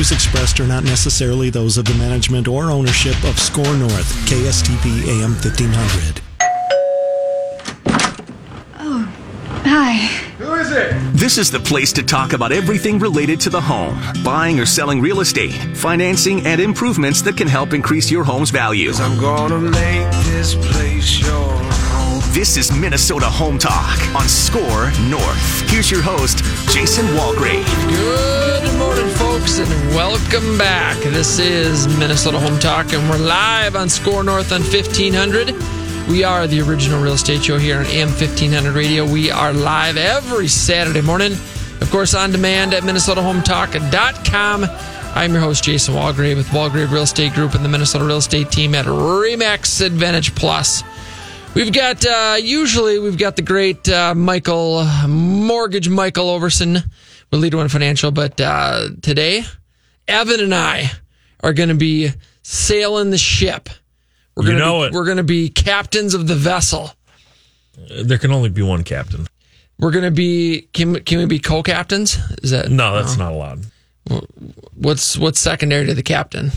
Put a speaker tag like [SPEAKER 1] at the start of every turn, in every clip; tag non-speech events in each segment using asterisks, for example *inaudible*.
[SPEAKER 1] Views expressed are not necessarily those of the management or ownership of SKOR North, KSTP AM 1500.
[SPEAKER 2] Oh, Hi.
[SPEAKER 3] Who is it?
[SPEAKER 4] This is the place to talk about everything related to the home buying or selling real estate, financing, and improvements that can help increase your home's value.
[SPEAKER 5] I'm gonna make this place your home.
[SPEAKER 4] This is Minnesota Home Talk on SKOR North. Here's your host, Jason Walgrave.
[SPEAKER 6] Good morning, folks, and welcome back. This is Minnesota Home Talk, and we're live on SKOR North on 1500. We are the original real estate show here on AM 1500 Radio. We are live every Saturday morning, of course, on demand at MinnesotaHometalk.com. I'm your host, Jason Walgrave, with Walgrave Real Estate Group and the Minnesota Real Estate Team at RE/MAX Advantage Plus. We've got, uh, usually, we've got the great uh, Michael, Mortgage Michael Overson with LeaderOne Financial, but uh, today, Evan and I are going to be sailing the ship. We're gonna
[SPEAKER 7] know
[SPEAKER 6] be,
[SPEAKER 7] it.
[SPEAKER 6] We're going to be captains of the vessel.
[SPEAKER 7] There can only be one captain.
[SPEAKER 6] We're going to be can can we be co-captains? Is that
[SPEAKER 7] No, that's not allowed.
[SPEAKER 6] what's what's secondary to the captain?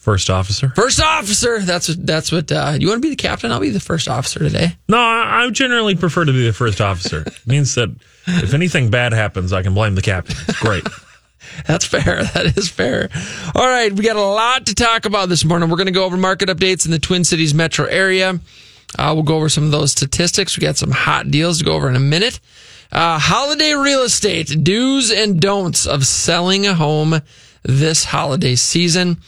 [SPEAKER 7] First officer.
[SPEAKER 6] First officer. That's what that's what uh, you want to be the captain. I'll be the first officer today.
[SPEAKER 7] No, I, I generally prefer to be the first officer. It means that if anything bad happens, I can blame the captain. It's great. *laughs*
[SPEAKER 6] That's fair. That is fair. All right, we got a lot to talk about this morning. We're going to go over market updates in the Twin Cities metro area. Uh, we'll go over some of those statistics. We got some hot deals to go over in a minute. Uh, holiday real estate do's and don'ts of selling a home this holiday season.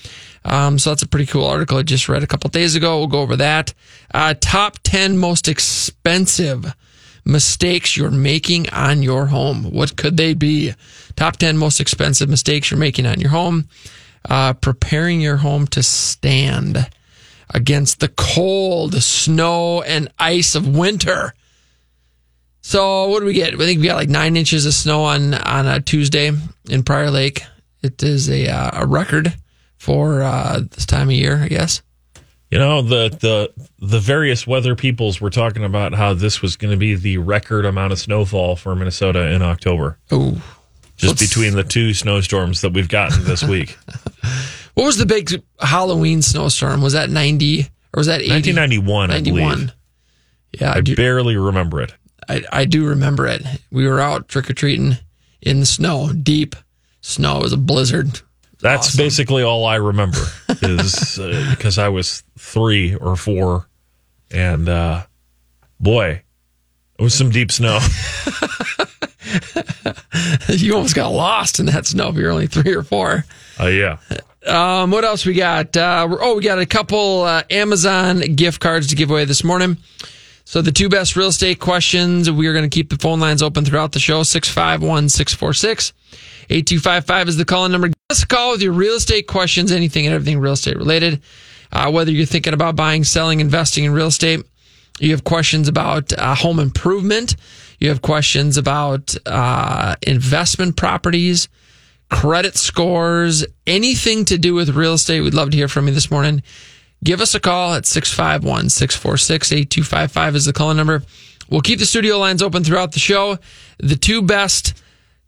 [SPEAKER 6] Um, so that's a pretty cool article I just read a couple days ago. We'll go over that. Uh, top 10 most expensive mistakes you're making on your home. What could they be? Top 10 most expensive mistakes you're making on your home. Uh, preparing your home to stand against the cold, snow, and ice of winter. So what do we get? I think we got like nine inches of snow on on a Tuesday in Prior Lake. It is a uh, a record for uh, this time of year, I guess.
[SPEAKER 7] You know, the the the various weather peoples were talking about how this was going to be the record amount of snowfall for Minnesota in October,
[SPEAKER 6] Oh,
[SPEAKER 7] just
[SPEAKER 6] Let's-
[SPEAKER 7] between the two snowstorms that we've gotten this week. *laughs*
[SPEAKER 6] what was the big Halloween snowstorm? Was that ninety or was that 80?
[SPEAKER 7] 1991, I believe.
[SPEAKER 6] 91. Yeah, I
[SPEAKER 7] I
[SPEAKER 6] do.
[SPEAKER 7] barely remember it.
[SPEAKER 6] I, I do remember it. We were out trick or treating in the snow, deep snow. It was a blizzard.
[SPEAKER 7] That's
[SPEAKER 6] Awesome.
[SPEAKER 7] basically all I remember *laughs* is uh, because I was three or four, and uh, boy, it was some deep snow. *laughs* *laughs*
[SPEAKER 6] you almost got lost in that snow if you're only three or four.
[SPEAKER 7] Uh, yeah,
[SPEAKER 6] Um, what else we got? Uh, oh, we got a couple uh, Amazon gift cards to give away this morning. So the two best real estate questions. We are going to keep the phone lines open throughout the show. 651 646 8255 is the call number. Give us a call with your real estate questions, anything and everything real estate related. Uh, whether you're thinking about buying, selling, investing in real estate, you have questions about uh, home improvement, you have questions about uh, investment properties, credit scores, anything to do with real estate. We'd love to hear from you this morning. Give us a call at 651 646 8255 is the call number. We'll keep the studio lines open throughout the show. The two best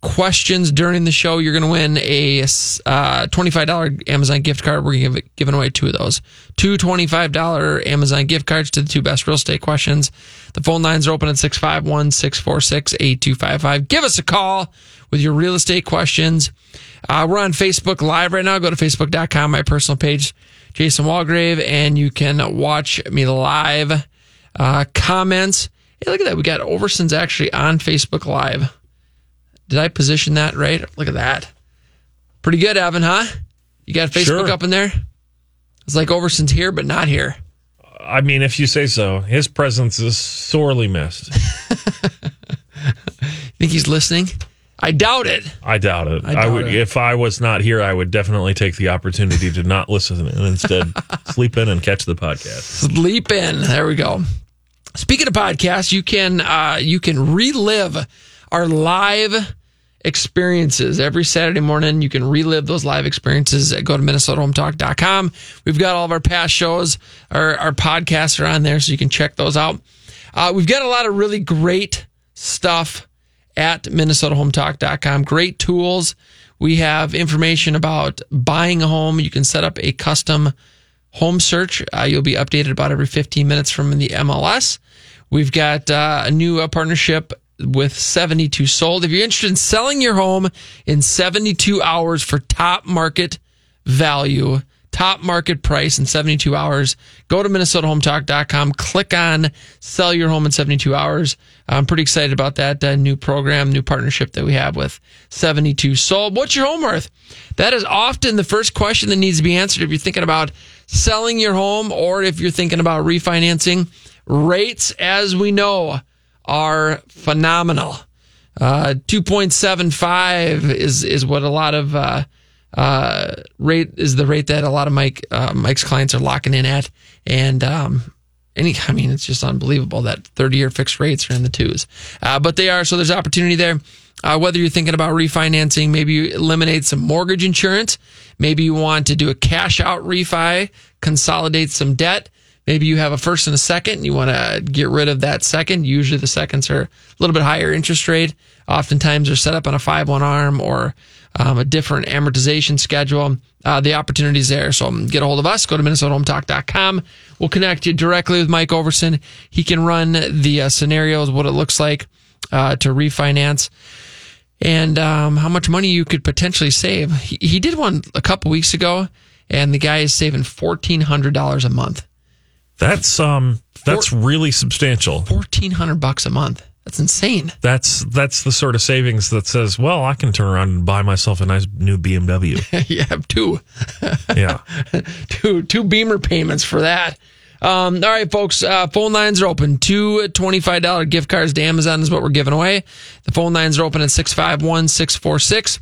[SPEAKER 6] questions during the show, you're going to win a uh, $25 Amazon gift card. We're going to giving away two of those. Two $25 Amazon gift cards to the two best real estate questions. The phone lines are open at 651 646 8255. Give us a call with your real estate questions. Uh, we're on Facebook Live right now. Go to facebook.com, my personal page, Jason Walgrave, and you can watch me live. Uh, comments. Hey, look at that. We got Overson's actually on Facebook Live. Did I position that right? Look at that. Pretty good, Evan, huh? You got Facebook
[SPEAKER 7] Sure.
[SPEAKER 6] up in there? It's like Overson's here, but not here.
[SPEAKER 7] I mean, if you say so, his presence is sorely missed. *laughs*
[SPEAKER 6] Think he's listening? I doubt it.
[SPEAKER 7] I doubt it.
[SPEAKER 6] I
[SPEAKER 7] I, would,
[SPEAKER 6] it.
[SPEAKER 7] if I was not here, I would definitely take the opportunity to not listen and instead *laughs* sleep in and catch the podcast.
[SPEAKER 6] Sleep in. There we go. Speaking of podcasts, you can uh, you can relive our live experiences every Saturday morning. You can relive those live experiences. At, go to MinnesotaHometalk.com. We've got all of our past shows. Our our podcasts are on there, so you can check those out. Uh, we've got a lot of really great stuff at minnesotahometalk.com. Great tools. We have information about buying a home. You can set up a custom home search. Uh, you'll be updated about every 15 minutes from the MLS. We've got uh, a new uh, partnership with 72 Sold. If you're interested in selling your home in 72 hours for top market value, top market price in 72 hours, go to minnesotahometalk.com, click on sell your home in 72 hours. I'm pretty excited about that uh, new program, new partnership that we have with 72 Sold. What's your home worth? That is often the first question that needs to be answered if you're thinking about selling your home or if you're thinking about refinancing. Rates, as we know, are phenomenal. Uh, 2.75 is, is what a lot of, uh, uh, rate is the rate that a lot of Mike, uh, Mike's clients are locking in at. And, um, any, I mean, it's just unbelievable that 30 year fixed rates are in the twos. Uh, but they are, so there's opportunity there. Uh, whether you're thinking about refinancing, maybe you eliminate some mortgage insurance. Maybe you want to do a cash out refi, consolidate some debt. Maybe you have a first and a second and you want to get rid of that second. Usually the seconds are a little bit higher interest rate. Oftentimes they're set up on a 5-1 arm or um, a different amortization schedule. Uh, the opportunities there. So um, get a hold of us. Go to minnesotahometalk.com. We'll connect you directly with Mike Overson. He can run the uh, scenarios, what it looks like uh, to refinance and um, how much money you could potentially save. He, he did one a couple weeks ago, and the guy is saving fourteen hundred dollars a month.
[SPEAKER 7] That's um that's really substantial.
[SPEAKER 6] Fourteen hundred bucks a month. That's insane.
[SPEAKER 7] That's that's the sort of savings that says, well, I can turn around and buy myself a nice new BMW.
[SPEAKER 6] you have two, *laughs*
[SPEAKER 7] yeah, *laughs*
[SPEAKER 6] two two Beamer payments for that. Um, all right, folks. Uh, phone lines are open. Two $25 gift cards to Amazon is what we're giving away. The phone lines are open at 651 646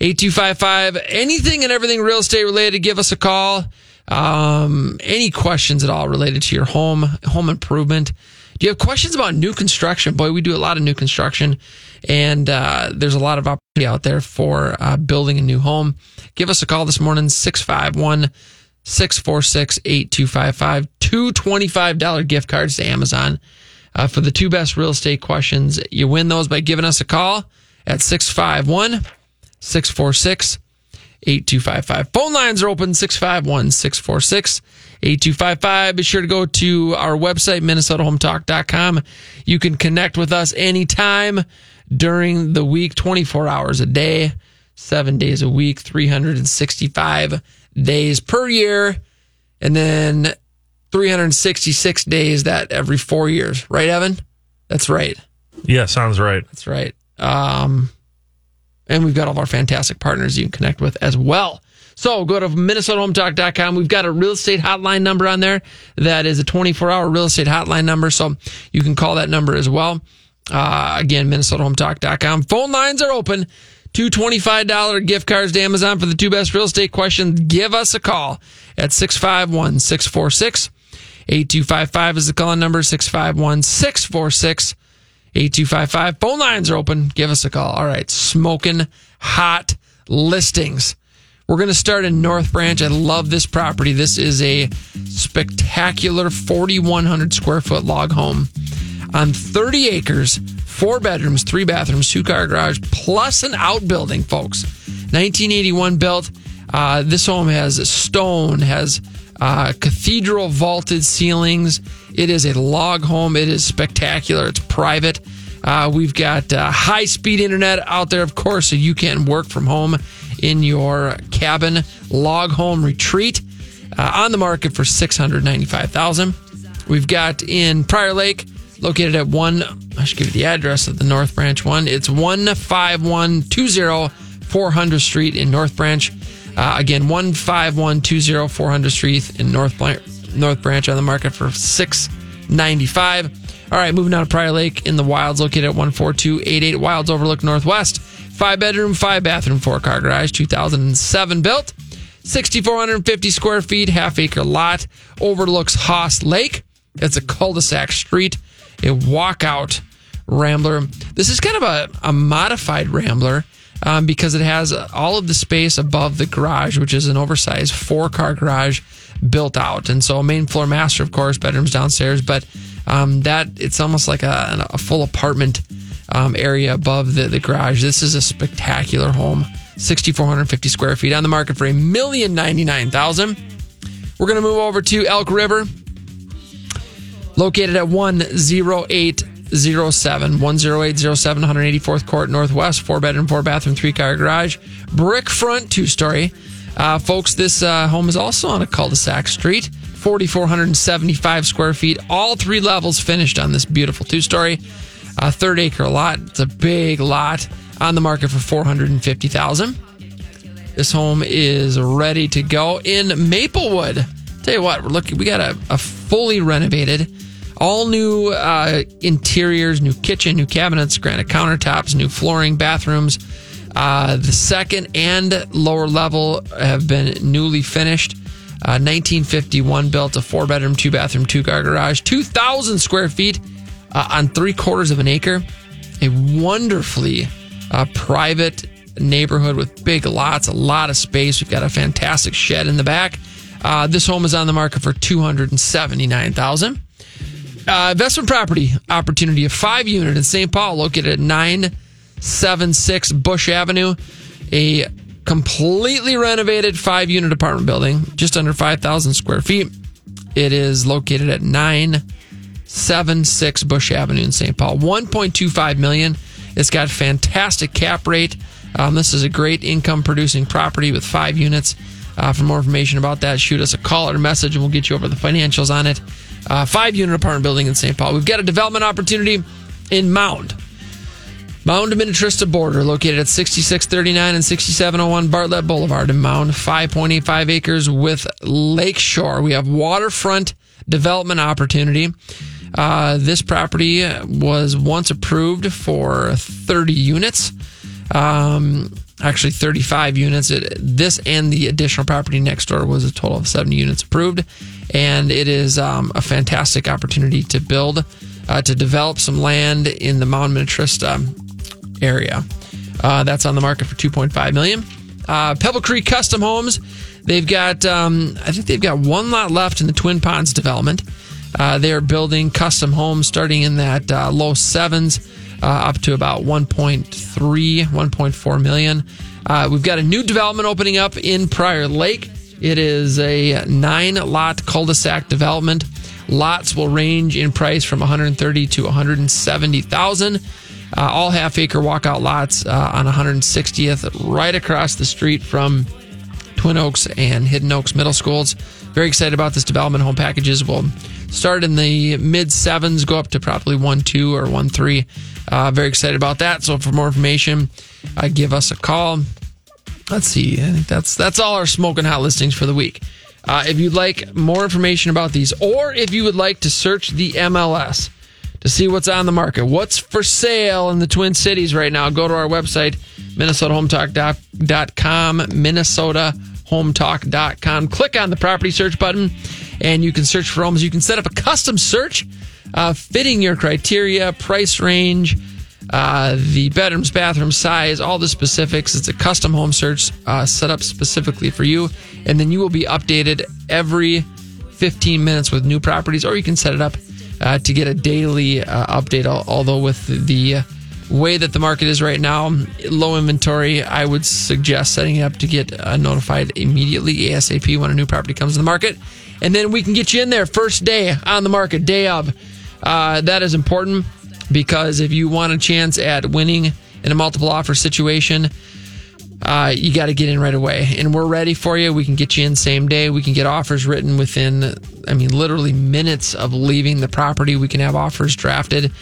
[SPEAKER 6] 8255. Anything and everything real estate related, give us a call. Um, any questions at all related to your home, home improvement? Do you have questions about new construction? Boy, we do a lot of new construction, and uh, there's a lot of opportunity out there for uh, building a new home. Give us a call this morning, 651 646 8255. Two $25 gift cards to Amazon uh, for the two best real estate questions. You win those by giving us a call at 651 646 8255. Phone lines are open 651 646 8255. Be sure to go to our website, MinnesotaHometalk.com. You can connect with us anytime during the week, 24 hours a day, seven days a week, 365 days per year, and then 366 days that every four years. Right, Evan? That's right.
[SPEAKER 7] Yeah, sounds right.
[SPEAKER 6] That's right. Um, and we've got all of our fantastic partners you can connect with as well. So go to MinnesotaHometalk.com. We've got a real estate hotline number on there that is a 24 hour real estate hotline number. So you can call that number as well. Uh, again, MinnesotaHometalk.com. Phone lines are open. Two $25 gift cards to Amazon for the two best real estate questions. Give us a call at 651 646 8255 is the calling number 651 646 8255. Phone lines are open. Give us a call. All right. Smoking hot listings. We're going to start in North Branch. I love this property. This is a spectacular 4,100 square foot log home on 30 acres, four bedrooms, three bathrooms, two car garage, plus an outbuilding, folks. 1981 built. Uh, this home has stone, has uh, cathedral vaulted ceilings. It is a log home. It is spectacular. It's private. Uh, we've got uh, high speed internet out there, of course, so you can work from home in your cabin log home retreat. Uh, on the market for six hundred ninety five thousand. We've got in Prior Lake, located at one. I should give you the address of the North Branch one. It's one five one two zero four hundred Street in North Branch. Uh, again, one five one two zero four hundred Street in North North Branch on the market for six ninety five. All right, moving on to Prior Lake in the Wilds, located at 14288 Wilds Overlook Northwest. Five bedroom, five bathroom, four car garage, 2007 built. 6,450 square feet, half acre lot, overlooks Haas Lake. It's a cul de sac street, a walkout Rambler. This is kind of a, a modified Rambler um, because it has all of the space above the garage, which is an oversized four car garage built out. And so, main floor master, of course, bedrooms downstairs, but um, that it's almost like a, a full apartment um, area above the, the garage. This is a spectacular home, 6,450 square feet on the market for a million ninety nine thousand. We're going to move over to Elk River, located at 10807, 10807, 184th Court Northwest, four bedroom, four bathroom, three car garage, brick front, two story. Uh, folks, this uh, home is also on a cul de sac street, 4,475 square feet, all three levels finished on this beautiful two story, uh, third acre lot. It's a big lot on the market for 450000 This home is ready to go in Maplewood. Tell you what, we're looking, we got a, a fully renovated, all new uh, interiors, new kitchen, new cabinets, granite countertops, new flooring, bathrooms. Uh, the second and lower level have been newly finished. Uh, 1951 built a four bedroom, two bathroom, two car garage, 2,000 square feet uh, on three quarters of an acre. A wonderfully uh, private neighborhood with big lots, a lot of space. We've got a fantastic shed in the back. Uh, this home is on the market for 279000 uh, investment property opportunity, a five unit in St. Paul, located at 976 Bush Avenue. A completely renovated five unit apartment building, just under 5,000 square feet. It is located at 976 Bush Avenue in St. Paul. 1.25 million. It's got fantastic cap rate. Um, this is a great income producing property with five units. Uh, for more information about that, shoot us a call or a message and we'll get you over the financials on it. Uh, five unit apartment building in St. Paul. We've got a development opportunity in Mound. Mound Minnetrista border, located at 6639 and 6701 Bartlett Boulevard in Mound, 5.85 acres with lakeshore. We have waterfront development opportunity. Uh, this property was once approved for 30 units. Um, actually 35 units. It, this and the additional property next door was a total of 70 units approved. And it is um, a fantastic opportunity to build, uh, to develop some land in the Mound Minnetrista um, area. Uh, that's on the market for 2.5 million. Uh, Pebble Creek Custom Homes. They've got, um, I think they've got one lot left in the Twin Ponds development. Uh, they are building custom homes starting in that uh, low sevens uh, up to about 1.3, 1.4 million. Uh, we've got a new development opening up in Prior Lake. It is a nine lot cul de sac development. Lots will range in price from 130 to 170,000. Uh, all half acre walkout lots uh, on 160th, right across the street from Twin Oaks and Hidden Oaks Middle Schools. Very excited about this development. Home packages will start in the mid sevens, go up to probably one two or one three. Uh, very excited about that. So for more information, uh, give us a call. Let's see. I think that's that's all our smoking hot listings for the week. Uh, if you'd like more information about these, or if you would like to search the MLS to see what's on the market, what's for sale in the Twin Cities right now, go to our website, minnesotahometalk.com, minnesotahometalk.com. Click on the property search button, and you can search for homes. You can set up a custom search uh, fitting your criteria, price range, uh, the bedrooms, bathroom size, all the specifics. It's a custom home search uh, set up specifically for you, and then you will be updated every 15 minutes with new properties, or you can set it up uh, to get a daily uh, update. Although with the way that the market is right now, low inventory, I would suggest setting it up to get uh, notified immediately ASAP when a new property comes to the market, and then we can get you in there first day on the market, day of. Uh, that is important because if you want a chance at winning in a multiple offer situation, uh, you got to get in right away. And we're ready for you. We can get you in same day. We can get offers written within, I mean, literally minutes of leaving the property. We can have offers drafted.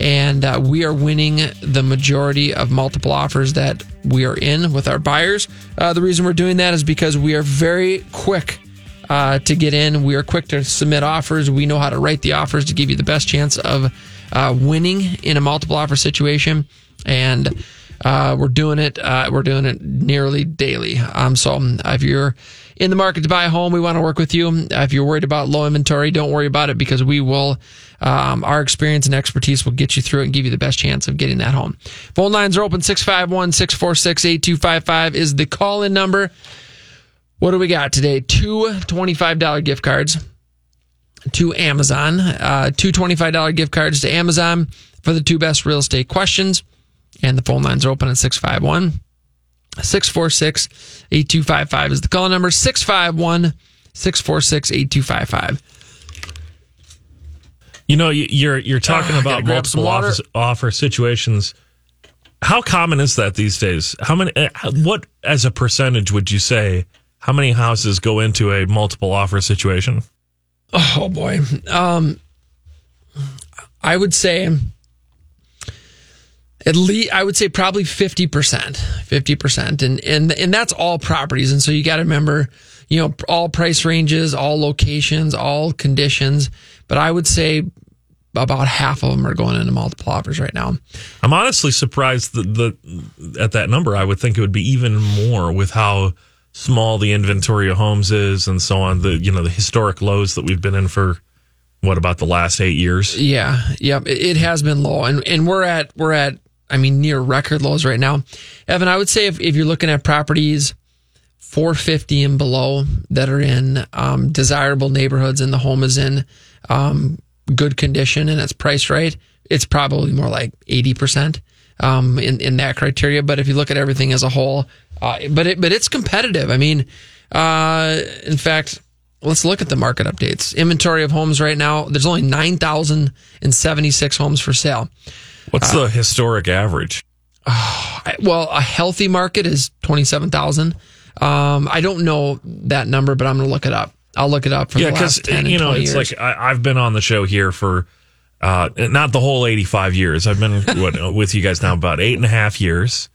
[SPEAKER 6] And uh, we are winning the majority of multiple offers that we are in with our buyers. Uh, the reason we're doing that is because we are very quick uh, to get in. We are quick to submit offers. We know how to write the offers to give you the best chance of uh, winning in a multiple offer situation. And uh, we're doing it. Uh, we're doing it nearly daily. Um, so um, if you're in the market to buy a home, we want to work with you. If you're worried about low inventory, don't worry about it because we will. Um, our experience and expertise will get you through it and give you the best chance of getting that home. Phone lines are open 651 646 8255 is the call in number. What do we got today? Two $25 gift cards to Amazon, uh, two $25 gift cards to Amazon, for the two best real estate questions. And the phone lines are open at 651 646 8255 is the call number 651 646 8255.
[SPEAKER 7] You know, you- you're you're talking
[SPEAKER 6] Ah,
[SPEAKER 7] about
[SPEAKER 6] gotta grab some
[SPEAKER 7] multiple offer, offer situations. How common is that these days? How many? uh, What as a percentage would you say? How many houses go into a multiple offer situation?
[SPEAKER 6] Oh boy. Um I would say at least I would say probably 50%. 50%. And and and that's all properties. And so you got to remember, you know, all price ranges, all locations, all conditions, but I would say about half of them are going into multiple offers right now.
[SPEAKER 7] I'm honestly surprised that the at that number. I would think it would be even more with how small the inventory of homes is and so on. The you know the historic lows that we've been in for what about the last eight years?
[SPEAKER 6] Yeah, yep. It, it has been low, and and we're at we're at I mean near record lows right now. Evan, I would say if if you're looking at properties 450 and below that are in um, desirable neighborhoods and the home is in um, good condition and it's priced right, it's probably more like 80 percent um, in in that criteria. But if you look at everything as a whole, uh, but it but it's competitive. I mean, uh, in fact. Let's look at the market updates. Inventory of homes right now, there's only 9,076 homes for sale.
[SPEAKER 7] What's
[SPEAKER 6] Uh,
[SPEAKER 7] the historic average? *sighs*
[SPEAKER 6] I- Well, a healthy market is 27,000. Um, I don't know that number, but I'm going to look it up. I'll look it up for
[SPEAKER 7] Yeah,
[SPEAKER 6] the
[SPEAKER 7] because
[SPEAKER 6] last 10 and
[SPEAKER 7] you know it's
[SPEAKER 6] years.
[SPEAKER 7] like I, I've been on the show here for uh, not the whole 85 years. I've been *laughs* what, with you guys now about eight and a half years,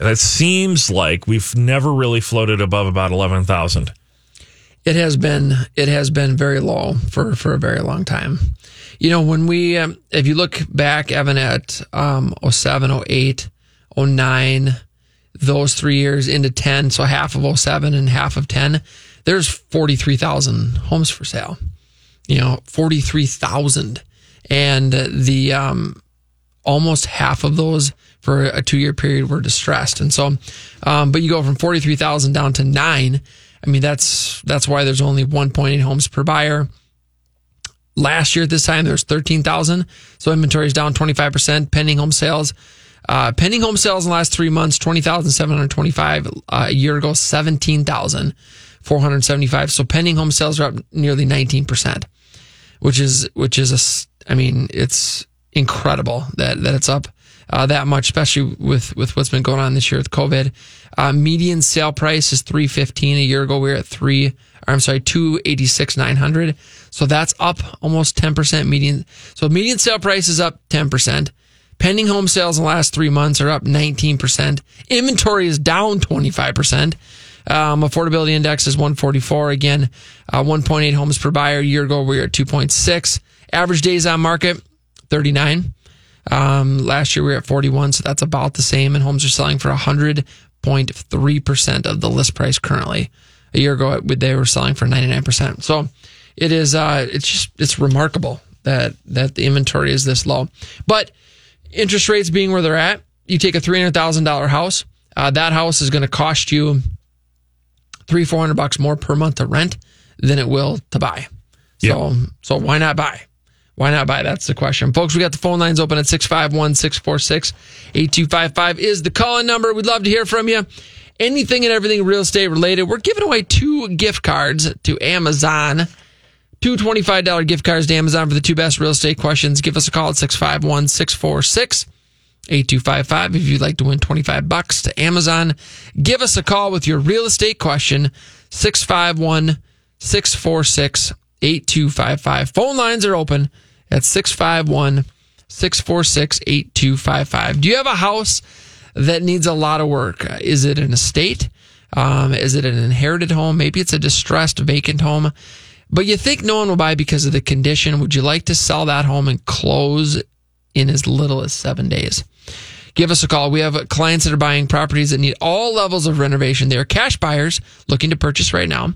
[SPEAKER 7] and it seems like we've never really floated above about 11,000.
[SPEAKER 6] it has been it has been very low for for a very long time. You know, when we um, if you look back Evan at um 07, 08, 09, those 3 years into 10, so half of 07 and half of 10, there's 43,000 homes for sale. You know, 43,000 and the um almost half of those for a two year period were distressed. And so, um, but you go from 43,000 down to nine. I mean, that's, that's why there's only 1.8 homes per buyer. Last year at this time, there was 13,000. So inventory is down 25%. Pending home sales, uh, pending home sales in the last three months, 20,725. Uh, a year ago, 17,475. So pending home sales are up nearly 19% which is which is a I mean it's incredible that that it's up uh, that much, especially with with what's been going on this year with COVID. Uh, median sale price is three fifteen. A year ago we were at three. I'm sorry, two eighty six nine hundred. So that's up almost ten percent median. So median sale price is up ten percent. Pending home sales in the last three months are up 19%. Inventory is down 25%. Um, affordability index is 144. Again, uh, 1.8 homes per buyer. A year ago, we were at 2.6. Average days on market, 39. Um, last year, we were at 41. So that's about the same. And homes are selling for 100.3% of the list price currently. A year ago, they were selling for 99%. So it is, uh, it's just, it's remarkable that, that the inventory is this low. But interest rates being where they're at, you take a $300,000 house, uh, that house is going to cost you three, four hundred bucks more per month to rent than it will to buy. So, so why not buy? Why not buy? That's the question. Folks, we got the phone lines open at 651 646 8255 is the call in number. We'd love to hear from you. Anything and everything real estate related. We're giving away two gift cards to Amazon. Two $25 gift cards to Amazon for the two best real estate questions. Give us a call at 651 646 8255 if you'd like to win 25 bucks to Amazon. Give us a call with your real estate question 651 646 8255. Phone lines are open at 651 646 8255. Do you have a house that needs a lot of work? Is it an estate? Um, is it an inherited home? Maybe it's a distressed vacant home, but you think no one will buy because of the condition. Would you like to sell that home and close in as little as seven days? Give us a call. We have clients that are buying properties that need all levels of renovation. They are cash buyers looking to purchase right now.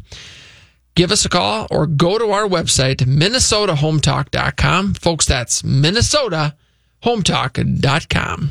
[SPEAKER 6] Give us a call or go to our website, minnesotahometalk.com. Folks, that's minnesotahometalk.com.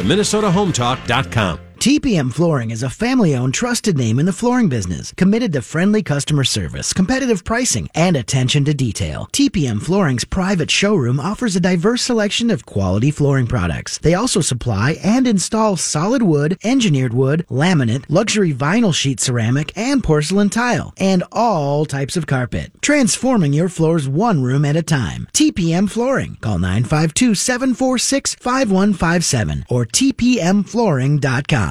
[SPEAKER 8] MinnesotaHometalk.com.
[SPEAKER 9] TPM Flooring is a family owned, trusted name in the flooring business, committed to friendly customer service, competitive pricing, and attention to detail. TPM Flooring's private showroom offers a diverse selection of quality flooring products. They also supply and install solid wood, engineered wood, laminate, luxury vinyl sheet ceramic, and porcelain tile, and all types of carpet, transforming your floors one room at a time. TPM Flooring. Call 952 746 5157 or tpmflooring.com.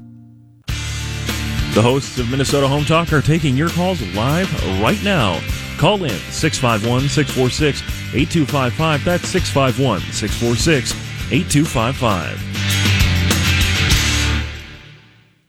[SPEAKER 10] The hosts of Minnesota Home Talk are taking your calls live right now. Call in 651 646 8255. That's 651 646 8255.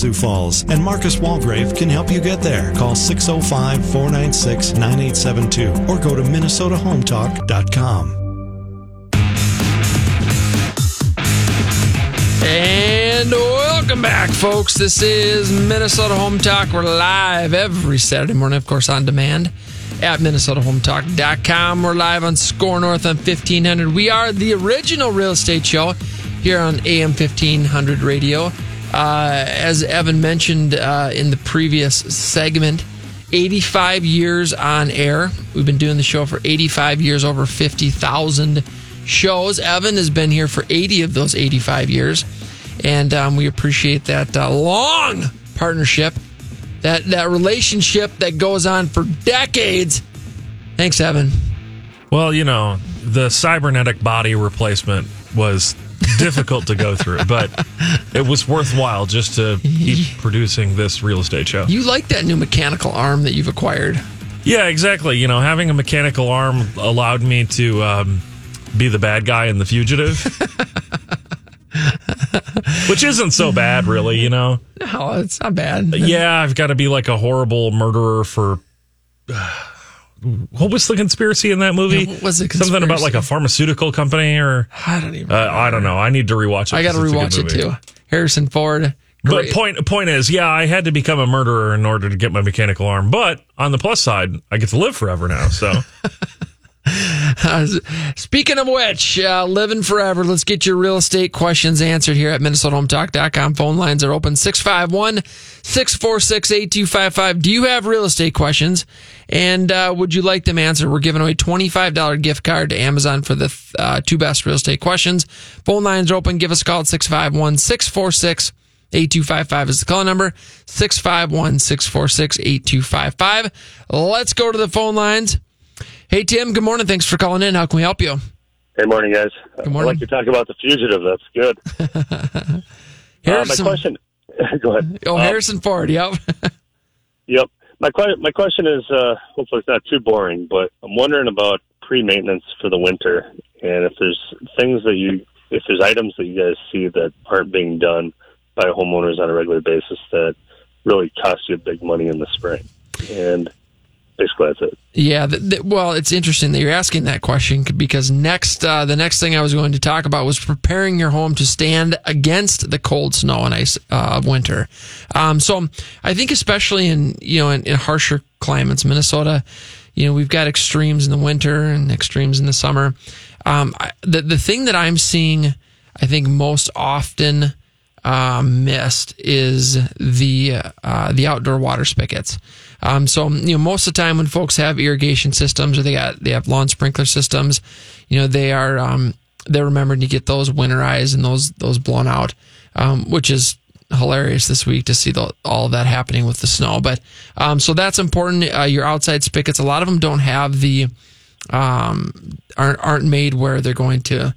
[SPEAKER 1] Sioux Falls, and Marcus Walgrave can help you get there. Call 605 496 9872 or go to MinnesotaHometalk.com.
[SPEAKER 6] And welcome back, folks. This is Minnesota Home Talk. We're live every Saturday morning, of course, on demand at MinnesotaHometalk.com. We're live on SKOR North on 1500. We are the original real estate show here on AM 1500 radio. Uh, as Evan mentioned uh, in the previous segment, 85 years on air. We've been doing the show for 85 years, over 50,000 shows. Evan has been here for 80 of those 85 years, and um, we appreciate that uh, long partnership, that that relationship that goes on for decades. Thanks, Evan.
[SPEAKER 7] Well, you know, the cybernetic body replacement was difficult to go through, but it was worthwhile just to keep *laughs* producing this real estate show.
[SPEAKER 6] You like that new mechanical arm that you've acquired?
[SPEAKER 7] Yeah, exactly. You know, having a mechanical arm allowed me to um, be the bad guy in The Fugitive, *laughs* which isn't so bad, really. You know,
[SPEAKER 6] No, it's not bad.
[SPEAKER 7] yeah, I've got to be like a horrible murderer for. What was the conspiracy in that movie?
[SPEAKER 6] Yeah, what was the
[SPEAKER 7] Something about like a pharmaceutical company or
[SPEAKER 6] I don't even.
[SPEAKER 7] uh, I don't know. I need to rewatch it.
[SPEAKER 6] I got to
[SPEAKER 7] 'cause it's a good
[SPEAKER 6] rewatch it too. Harrison Ford.
[SPEAKER 7] But point point is, yeah, I had to become a murderer in order to get my mechanical arm. But on the plus side, I get to live forever now. So *laughs* *laughs*
[SPEAKER 6] Uh, speaking of which, uh, living forever, let's get your real estate questions answered here at MinnesotaHometalk.com. Phone lines are open 651 646 8255. Do you have real estate questions? And uh, would you like them answered? We're giving away $25 gift card to Amazon for the uh, two best real estate questions. Phone lines are open. Give us a call at 651 646 8255 is the call number 651 646 8255. Let's go to the phone lines. Hey, Tim, good morning. Thanks for calling in. How can we help you?
[SPEAKER 11] Hey, morning, guys.
[SPEAKER 6] Good morning.
[SPEAKER 11] I'd like to talk about the fugitive. That's good. *laughs* uh, my question. *laughs* go ahead.
[SPEAKER 6] Oh,
[SPEAKER 11] Uh,
[SPEAKER 6] Harrison Ford. Yep. *laughs*
[SPEAKER 11] Yep. My que- my question is, uh, hopefully it's not too boring, but I'm wondering about pre-maintenance for the winter, and if there's things that you, if there's items that you guys see that aren't being done by homeowners on a regular basis that really cost you big money in the spring, and basically that's it.
[SPEAKER 6] Yeah, th- th- well, it's interesting that you're asking that question because next, uh, the next thing I was going to talk about was preparing your home to stand against the cold snow and ice uh, of winter. Um, so I think especially in you know in, in harsher climates, Minnesota, you know we've got extremes in the winter and extremes in the summer. Um, I, the the thing that I'm seeing, I think most often uh, missed is the uh, the outdoor water spigots. Um, so you know, most of the time when folks have irrigation systems or they got they have lawn sprinkler systems, you know, they are um, they're remembering to get those winterized and those those blown out, um, which is hilarious this week to see the, all that happening with the snow. But um, so that's important. Uh, your outside spigots, a lot of them don't have the um, aren't aren't made where they're going to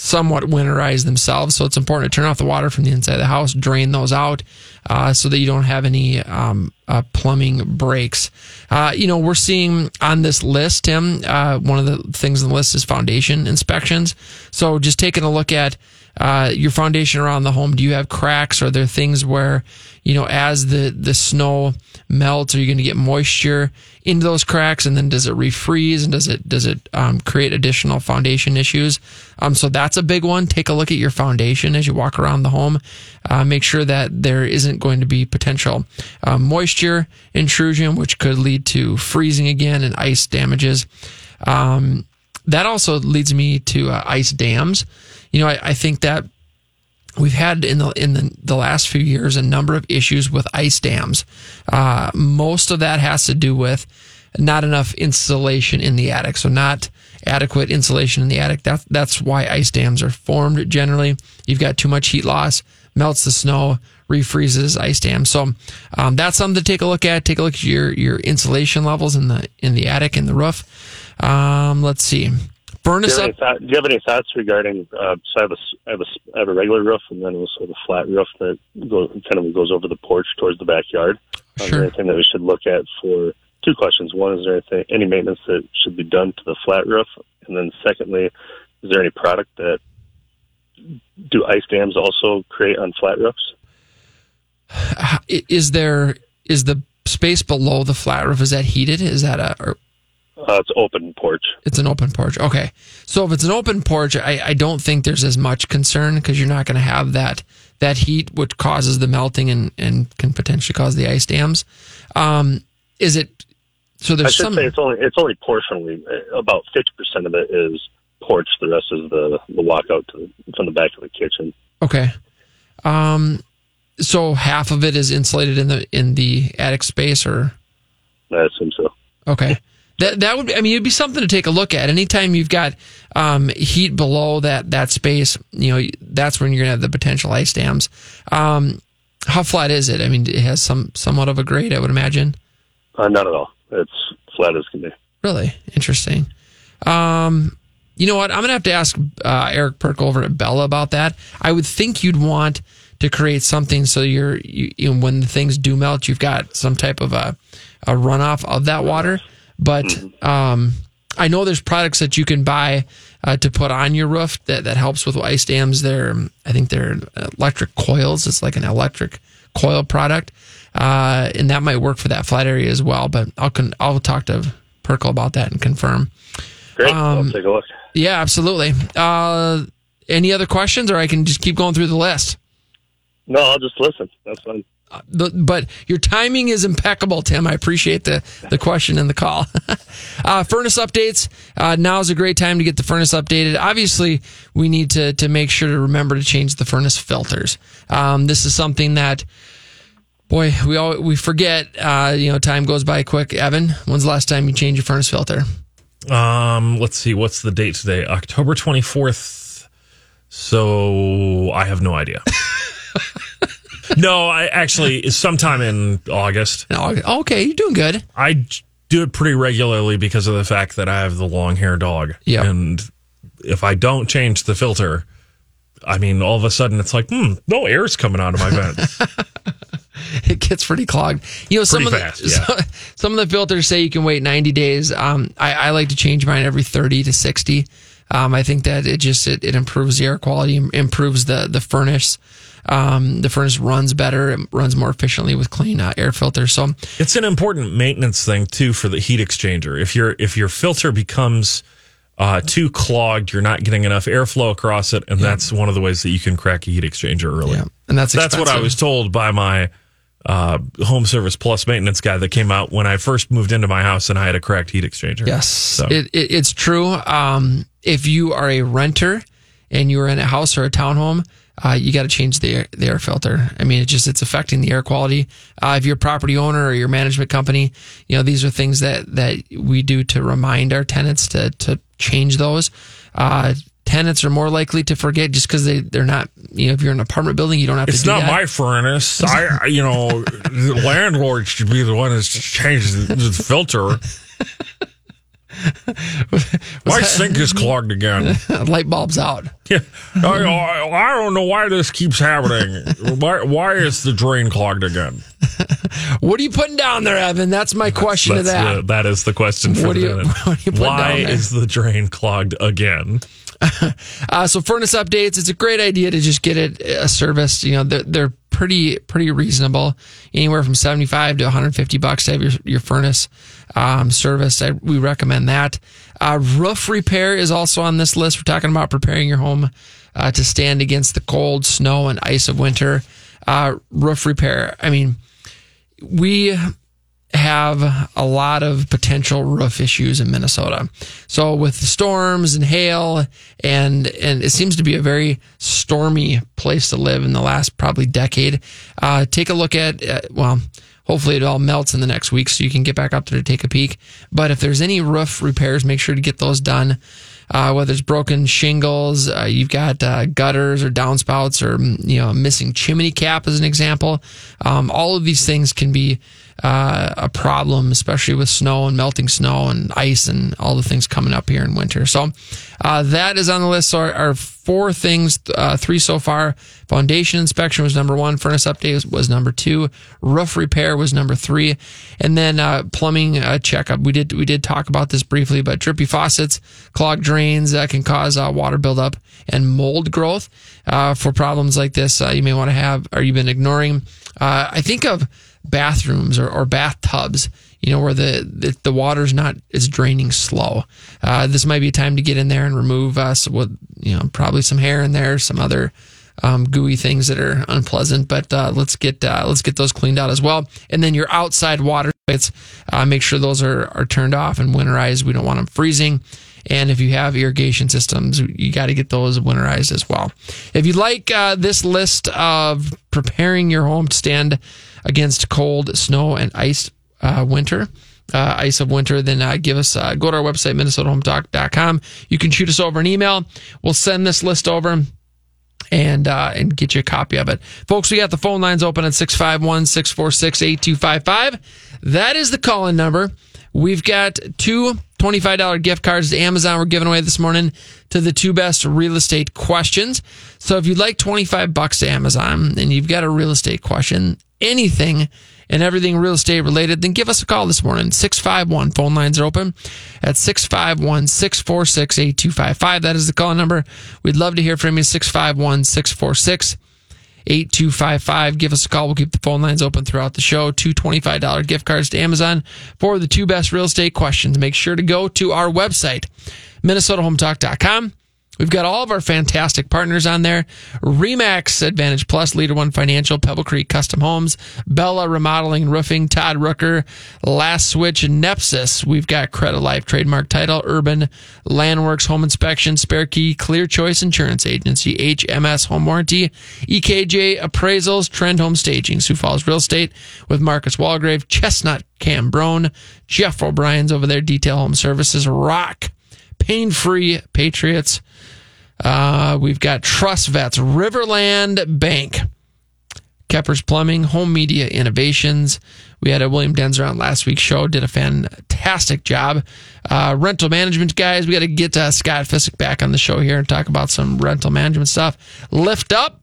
[SPEAKER 6] somewhat winterize themselves. So it's important to turn off the water from the inside of the house, drain those out, uh, so that you don't have any um, uh, plumbing breaks. Uh, you know, we're seeing on this list, Tim. Uh, one of the things on the list is foundation inspections. So just taking a look at uh, your foundation around the home. Do you have cracks? Are there things where you know as the the snow melts, are you going to get moisture into those cracks, and then does it refreeze, and does it does it um, create additional foundation issues? Um, so that's a big one. Take a look at your foundation as you walk around the home. Uh, make sure that there isn't going to be potential uh, moisture intrusion, which could lead to freezing again and ice damages. Um, that also leads me to uh, ice dams. You know, I, I think that we've had in the in the, the last few years a number of issues with ice dams. Uh, most of that has to do with not enough insulation in the attic, so not adequate insulation in the attic. That's that's why ice dams are formed. Generally, you've got too much heat loss, melts the snow, refreezes ice dams. So um, that's something to take a look at. Take a look at your your insulation levels in the in the attic and the roof. Um, let's see.
[SPEAKER 11] Do
[SPEAKER 6] Furnace
[SPEAKER 11] you, have
[SPEAKER 6] up.
[SPEAKER 11] any thought, do you have any thoughts regarding? Uh, so I have a, I have a, I have a regular roof, and then also the flat roof that goes kind of goes over the porch towards the backyard. Is
[SPEAKER 6] Sure.
[SPEAKER 11] there anything that we should look at for two questions? One, is there anything, any maintenance that should be done to the flat roof? And then secondly, is there any product that do ice dams also create on flat roofs?
[SPEAKER 6] Is there is the space below the flat roof is that heated? Is that a or
[SPEAKER 11] Uh, it's open porch.
[SPEAKER 6] it's an open porch? Okay, so if it's an open porch, I, I don't think there's as much concern because you're not going to have that that heat which causes the melting and and can potentially cause the ice dams. Um, is it so? There's I
[SPEAKER 11] should
[SPEAKER 6] some
[SPEAKER 11] say it's only it's only portionally. uh, About fifty percent of it is porch. The rest is the the walkout to from the back of the kitchen.
[SPEAKER 6] okay. Um, so half of it is insulated in the in the attic space, or
[SPEAKER 11] I assume so.
[SPEAKER 6] Okay. *laughs* That that would be, I mean it'd be something to take a look at. Anytime you've got um, heat below that that space, you know that's when you're gonna have the potential ice dams. Um, how flat is it? I mean, it has some somewhat of a grade, I would imagine.
[SPEAKER 11] Uh, not at all. It's flat as can be.
[SPEAKER 6] Really interesting. Um, you know what? I'm gonna have to ask uh, Eric Perk over at Bella about that. I would think you'd want to create something so you're you, you know, when the things do melt, you've got some type of a a runoff of that water. But um, I know there's products that you can buy uh, to put on your roof that, that helps with ice dams. They're I think they're electric coils. It's like an electric coil product, uh, and that might work for that flat area as well. But I'll con- I'll talk to Perkle about that and confirm.
[SPEAKER 11] Great.
[SPEAKER 6] Um,
[SPEAKER 11] I'll take a look.
[SPEAKER 6] Yeah, absolutely. Uh, any other questions, or I can just keep going through the list?
[SPEAKER 11] No, I'll just listen. That's fine.
[SPEAKER 6] But, but your timing is impeccable, Tim. I appreciate the, the question and the call. *laughs* uh, furnace updates. Uh, now is a great time to get the furnace updated. Obviously, we need to, to make sure to remember to change the furnace filters. Um, this is something that, boy, we all, we forget, uh, you know, time goes by quick. Evan, when's the last time you changed your furnace filter?
[SPEAKER 7] Um, let's see, what's the date today? October 24th. So I have no idea. *laughs* no, I actually sometime in August.
[SPEAKER 6] Okay, you're doing good.
[SPEAKER 7] I do it pretty regularly because of the fact that I have the long hair dog.
[SPEAKER 6] Yeah.
[SPEAKER 7] And if I don't change the filter, I mean, all of a sudden it's like, hmm, no air's coming out of my vents. *laughs* *laughs*
[SPEAKER 6] it gets pretty clogged. You know, some
[SPEAKER 7] Pretty
[SPEAKER 6] of
[SPEAKER 7] fast,
[SPEAKER 6] the
[SPEAKER 7] yeah.
[SPEAKER 6] some, *laughs* some of the filters say you can wait 90 days. Um, I, I like to change mine every 30 to 60. Um, I think that it just it, it improves the air quality, improves the the furnace. Um, the furnace runs better, it runs more efficiently with clean uh, air filters. So
[SPEAKER 7] It's an important maintenance thing too for the heat exchanger. If your if your filter becomes uh, too clogged, you're not getting enough airflow across it, and that's one of the ways that you can crack a heat exchanger early.
[SPEAKER 6] and that's
[SPEAKER 7] that's what I was told by my uh, home service plus maintenance guy that came out when I first moved into my house, and I had a cracked heat exchanger.
[SPEAKER 6] Yes,
[SPEAKER 7] So-
[SPEAKER 6] it, it, it's true. Um, if you are a renter and you're in a house or a townhome, uh, you got to change the air, the air filter. I mean, it just it's affecting the air quality. Uh, if you're a property owner or your management company, you know these are things that that we do to remind our tenants to to change those. Uh, tenants are more likely to forget just because they they're not. You know, if you're in an apartment building, you don't have
[SPEAKER 7] It's
[SPEAKER 6] to. do
[SPEAKER 7] not
[SPEAKER 6] that.
[SPEAKER 7] my furnace. I, you know, *laughs* the landlord should be the one that's changed the, the filter. *laughs* My sink is clogged again. *laughs*
[SPEAKER 6] Light bulbs out.
[SPEAKER 7] Yeah, I, I, I don't know why this keeps happening. Why, why is the drain clogged again? *laughs*
[SPEAKER 6] What are you putting down there, Evan? That's my question to
[SPEAKER 7] That's
[SPEAKER 6] that.
[SPEAKER 7] the- that is the question for
[SPEAKER 6] What
[SPEAKER 7] the
[SPEAKER 6] you- what do you put
[SPEAKER 7] Why is the drain clogged again? *laughs*
[SPEAKER 6] Uh, so furnace updates, it's a great idea to just get it a service. You know, they're, they're pretty pretty reasonable, anywhere from seventy five to one hundred fifty bucks to have your your furnace um, service. I, we recommend that. Uh, roof repair is also on this list. We're talking about preparing your home uh, to stand against the cold, snow, and ice of winter. Uh, roof repair. I mean, we have a lot of potential roof issues in Minnesota. So with the storms and hail and and it seems to be a very stormy place to live in the last probably decade. Uh, take a look at uh, well. Hopefully it all melts in the next week so you can get back up there to take a peek. But if there's any roof repairs, make sure to get those done. Uh, whether it's broken shingles, uh, you've got uh, gutters or downspouts, or you know, missing chimney cap as an example. Um, all of these things can be uh, a problem, especially with snow and melting snow and ice and all the things coming up here in winter. So uh, that is on the list. So our, our four things, uh, three so far. Foundation inspection was number one. Furnace update was, was number two. Roof repair was number three, and then uh, plumbing uh, checkup. We did we did talk about this briefly, but drippy faucets, clogged drains that can cause uh, water buildup and mold growth. For problems like this, you may want to have or you've been ignoring. I think of bathrooms or, or bathtubs you know where the, the the water's not is draining slow. Uh, this might be a time to get in there and remove uh, some, what you know probably some hair in there some other um, gooey things that are unpleasant but uh, let's get uh, let's get those cleaned out as well. And then your outside water spigots uh, make sure those are, are turned off and winterized. We don't want them freezing. And if you have irrigation systems, you got to get those winterized as well. If you'd like uh, this list of preparing your home stand against cold, snow, and ice uh, winter, uh, ice of winter, then uh, give us, uh, go to our website, minnesotahometalk.com. You can shoot us over an email. We'll send this list over and uh, and get you a copy of it. Folks, we got the phone lines open at 651 646 8255. That is the call in number. We've got two $25 gift cards to Amazon we're giving away this morning to the two best real estate questions. So if you'd like 25 bucks to Amazon and you've got a real estate question, anything and everything real estate related, then give us a call this morning. 651 phone lines are open at 651 646 8255. That is the call number. We'd love to hear from you. 651 646 8255. Give us a call. We'll keep the phone lines open throughout the show. Two $25 gift cards to Amazon for the two best real estate questions. Make sure to go to our website, minnesotahometalk.com. We've got all of our fantastic partners on there RE/MAX Advantage Plus, LeaderOne Financial, Pebble Creek Custom Homes, Bella Remodeling Roofing, Todd Rooker, Last Switch, Nepsis. We've got Credit Life Trademark Title, Urban Landworks Home Inspection, Spare Key, Clear Choice Insurance Agency, HMS Home Warranty, EKJ Appraisals, Trend Home Staging, Sioux Falls Real Estate with Marcus Walgrave, Chestnut Cambronne, Jeff O'Brien's over there, Detail Home Services, Rock, Pain Free Patriots. Uh, we've got Trust Vets, Riverland Bank, Keppers Plumbing, Home Media Innovations. We had a William Denzer on last week's show, did a fantastic job. Uh, rental management guys, we got to get uh, Scott Fissick back on the show here and talk about some rental management stuff. Lift Up,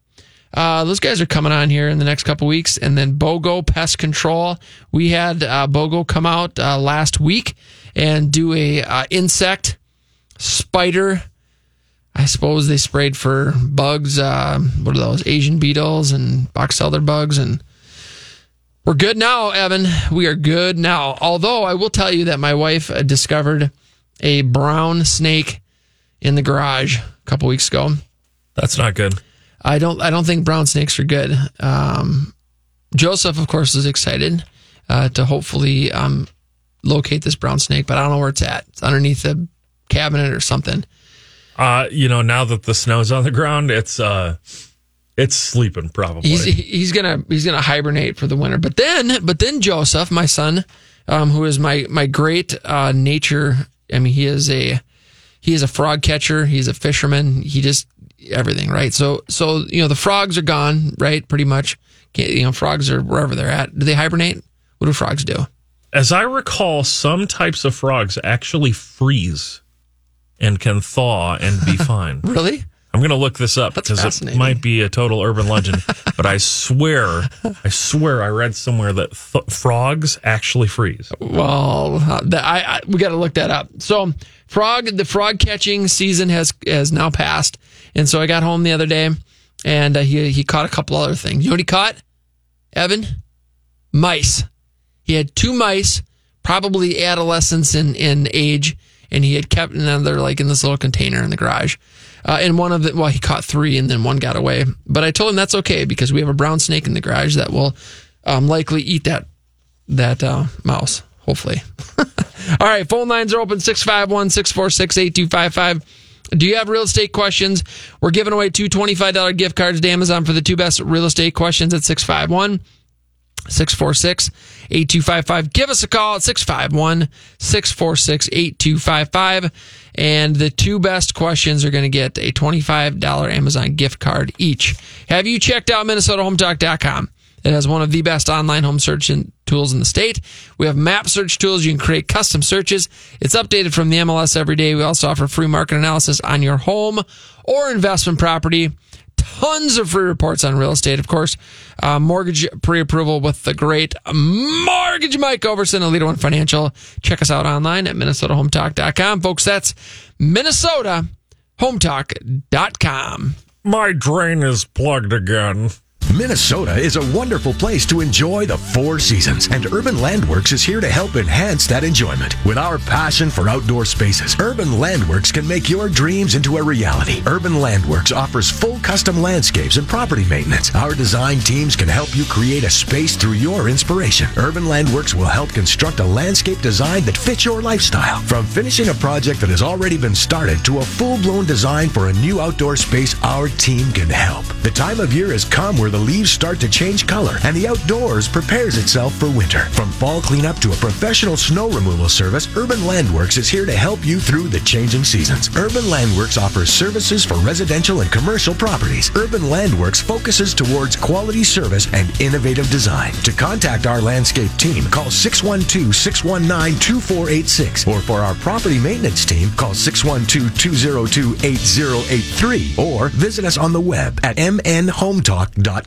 [SPEAKER 6] uh, those guys are coming on here in the next couple weeks. And then BOGO Pest Control. We had uh, BOGO come out uh, last week and do a uh, insect spider. I suppose they sprayed for bugs. Uh, what are those? Asian beetles and box elder bugs. And we're good now, Evan. We are good now. Although I will tell you that my wife uh, discovered a brown snake in the garage a couple weeks ago.
[SPEAKER 7] That's not good.
[SPEAKER 6] I don't. I don't think brown snakes are good. Um, Joseph, of course, is excited uh, to hopefully um, locate this brown snake, but I don't know where it's at. It's underneath the cabinet or something.
[SPEAKER 7] Uh, you know, now that the snow's on the ground, it's uh, it's sleeping probably.
[SPEAKER 6] He's he's gonna he's gonna hibernate for the winter. But then, but then Joseph, my son, um, who is my my great uh, nature. I mean, he is a he is a frog catcher. He's a fisherman. He just everything, right? So, so you know, the frogs are gone, right? Pretty much. Can't, you know, frogs are wherever they're at. Do they hibernate? What do frogs do?
[SPEAKER 7] As I recall, some types of frogs actually freeze and can thaw and be *laughs* fine.
[SPEAKER 6] really?
[SPEAKER 7] I'm going to look this up because it might be a total urban legend, but I swear, I swear, I read somewhere that th- frogs actually freeze.
[SPEAKER 6] Well, uh, I, I we got to look that up. So, frog the frog catching season has has now passed, and so I got home the other day, and uh, he he caught a couple other things. You know what he caught? Evan, mice. He had two mice, probably adolescents in in age, and he had kept another like in this little container in the garage. Uh, and one of the well, he caught three, and then one got away. But I told him that's okay because we have a brown snake in the garage that will um, likely eat that that uh, mouse, hopefully. *laughs* All right, phone lines are open 651 646 8255. Do you have real estate questions? We're giving away two $25 gift cards to Amazon for the two best real estate questions at 651 646 8255. Give us a call at 651 646 8255. And the two best questions are going to get a $25 Amazon gift card each. Have you checked out MinnesotaHometalk.com? It has one of the best online home search tools in the state. We have map search tools. You can create custom searches. It's updated from the MLS every day. We also offer free market analysis on your home or investment property. Tons of free reports on real estate, of course. Uh, mortgage pre-approval with the great Mortgage Mike Overson of LeaderOne Financial. Check us out online at MinnesotaHometalk.com. Folks, that's MinnesotaHometalk.com.
[SPEAKER 7] My drain is plugged again.
[SPEAKER 12] Minnesota is a wonderful place to enjoy the four seasons, and Urban Landworks is here to help enhance that enjoyment. With our passion for outdoor spaces, Urban Landworks can make your dreams into a reality. Urban Landworks offers full custom landscapes and property maintenance. Our design teams can help you create a space through your inspiration. Urban Landworks will help construct a landscape design that fits your lifestyle. From finishing a project that has already been started to a full blown design for a new outdoor space, our team can help. The time of year has come where the leaves start to change color and the outdoors prepares itself for winter. From fall cleanup to a professional snow removal service, Urban Landworks is here to help you through the changing seasons. Urban Landworks offers services for residential and commercial properties. Urban Landworks focuses towards quality service and innovative design. To contact our landscape team, call 612-619-2486 or for our property maintenance team, call 612-202-8083 or visit us on the web at mnhometalk.com.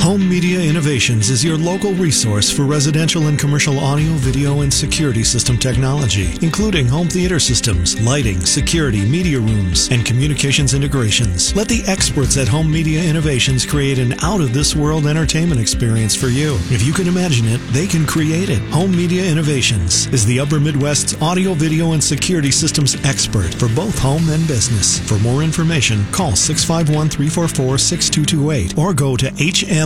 [SPEAKER 1] Home Media Innovations is your local resource for residential and commercial audio, video, and security system technology, including home theater systems, lighting, security, media rooms, and communications integrations. Let the experts at Home Media Innovations create an out of this world entertainment experience for you. If you can imagine it, they can create it. Home Media Innovations is the Upper Midwest's audio, video, and security systems expert for both home and business. For more information, call 651 344 6228 or go to HM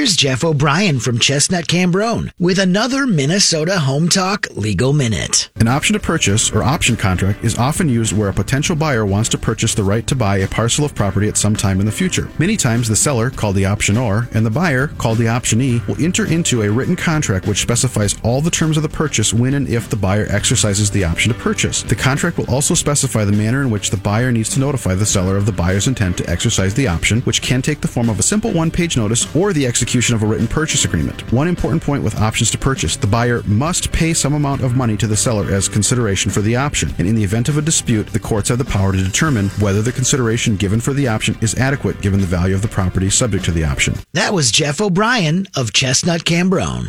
[SPEAKER 9] Here's Jeff O'Brien from Chestnut Cambronne with another Minnesota Home Talk Legal Minute.
[SPEAKER 13] An option to purchase or option contract is often used where a potential buyer wants to purchase the right to buy a parcel of property at some time in the future. Many times the seller, called the optionor, and the buyer, called the optionee, will enter into a written contract which specifies all the terms of the purchase when and if the buyer exercises the option to purchase. The contract will also specify the manner in which the buyer needs to notify the seller of the buyer's intent to exercise the option, which can take the form of a simple one page notice or the execution of a written purchase agreement. One important point with options to purchase the buyer must pay some amount of money to the seller as consideration for the option, and in the event of a dispute, the courts have the power to determine whether the consideration given for the option is adequate given the value of the property subject to the option.
[SPEAKER 9] That was Jeff O'Brien of Chestnut Cambronne.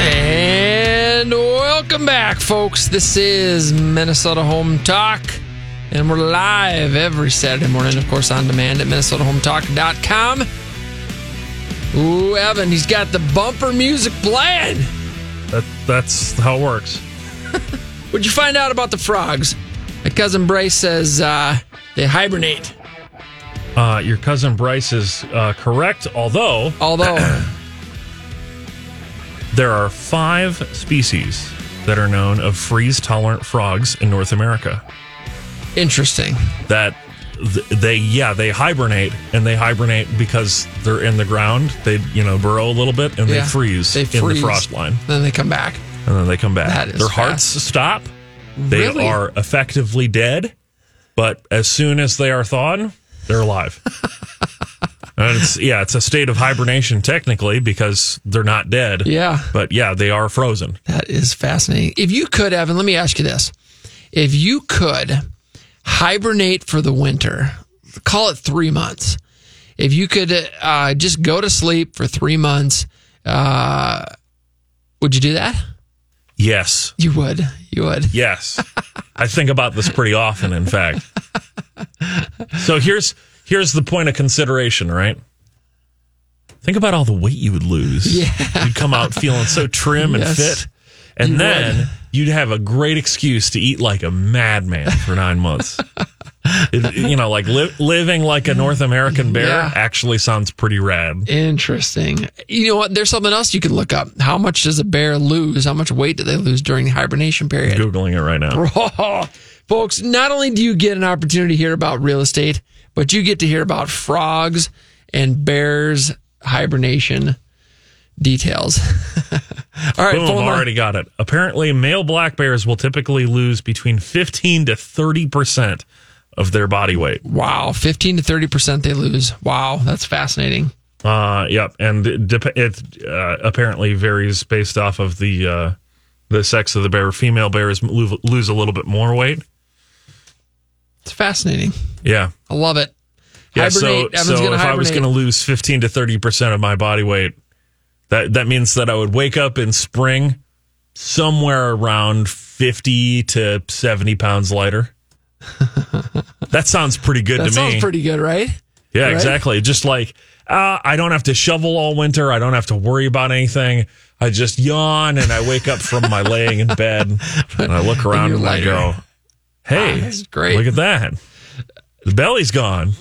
[SPEAKER 6] And welcome back, folks. This is Minnesota Home Talk. And we're live every Saturday morning, of course, on demand at MinnesotaHometalk.com. Ooh, Evan, he's got the bumper music playing.
[SPEAKER 7] That, that's how it works. *laughs*
[SPEAKER 6] What'd you find out about the frogs? My cousin Bryce says uh, they hibernate.
[SPEAKER 7] Uh, your cousin Bryce is uh, correct, although *coughs*
[SPEAKER 6] although *coughs*
[SPEAKER 7] there are five species that are known of freeze tolerant frogs in North America.
[SPEAKER 6] Interesting.
[SPEAKER 7] That they yeah they hibernate and they hibernate because they're in the ground. They you know burrow a little bit and
[SPEAKER 6] Yeah,
[SPEAKER 7] they freeze
[SPEAKER 6] they
[SPEAKER 7] in the frost line.
[SPEAKER 6] Then they come back.
[SPEAKER 7] and then they come back.
[SPEAKER 6] That is
[SPEAKER 7] Their hearts stop. They
[SPEAKER 6] Really?
[SPEAKER 7] are effectively dead, but as soon as they are thawed, they're alive. *laughs* and it's yeah, it's a state of hibernation technically because they're not dead.
[SPEAKER 6] Yeah.
[SPEAKER 7] But yeah, they are frozen.
[SPEAKER 6] That is fascinating. If you could, Evan, let me ask you this. If you could hibernate for the winter, call it three months. If you could uh, just go to sleep for three months, uh, would you do that?
[SPEAKER 7] Yes.
[SPEAKER 6] You would. You would.
[SPEAKER 7] Yes. I think about this pretty often, in fact. So here's here's the point of consideration, right? Think about all the weight you would lose. *laughs*
[SPEAKER 6] Yeah.
[SPEAKER 7] You'd come out feeling so trim and fit. And
[SPEAKER 6] You
[SPEAKER 7] then
[SPEAKER 6] would.
[SPEAKER 7] You'd have a great excuse to eat like a madman for nine months. *laughs* It- you know, like li- living like a North American bear
[SPEAKER 6] Yeah.
[SPEAKER 7] actually sounds pretty rad.
[SPEAKER 6] Interesting. You know what? There's something else you could look up. How much does a bear lose? How much weight do they lose during the hibernation period?
[SPEAKER 7] Googling it right now. *laughs*
[SPEAKER 6] Folks, not only do you get an opportunity to hear about real estate, but you get to hear about frogs and bears hibernation details. *laughs* All right,
[SPEAKER 7] Boom, already got it. Apparently, male black bears will typically lose between 15 to 30% of their body weight.
[SPEAKER 6] Wow, 15 to 30% they lose. Wow, that's fascinating.
[SPEAKER 7] Uh, yep, and it, it uh, apparently varies based off of the uh, the sex of the bear. Female bears lose a little bit more weight.
[SPEAKER 6] It's fascinating.
[SPEAKER 7] Yeah,
[SPEAKER 6] I love it.
[SPEAKER 7] yeah. So,
[SPEAKER 6] Hibernate. Evan's
[SPEAKER 7] so if I was going to lose 15 to 30 percent of my body weight, that that means that I would wake up in spring somewhere around 50 to 70 pounds lighter. *laughs* that sounds pretty good
[SPEAKER 6] that
[SPEAKER 7] to me.
[SPEAKER 6] That sounds pretty good, right?
[SPEAKER 7] Yeah,
[SPEAKER 6] Right?
[SPEAKER 7] exactly. Just like uh, I don't have to shovel all winter. I don't have to worry about anything. I just yawn and I wake up from my laying in bed and I look *laughs* around
[SPEAKER 6] you're
[SPEAKER 7] and, I go, "Hey,
[SPEAKER 6] Ah, great.
[SPEAKER 7] Look at that. The belly's gone."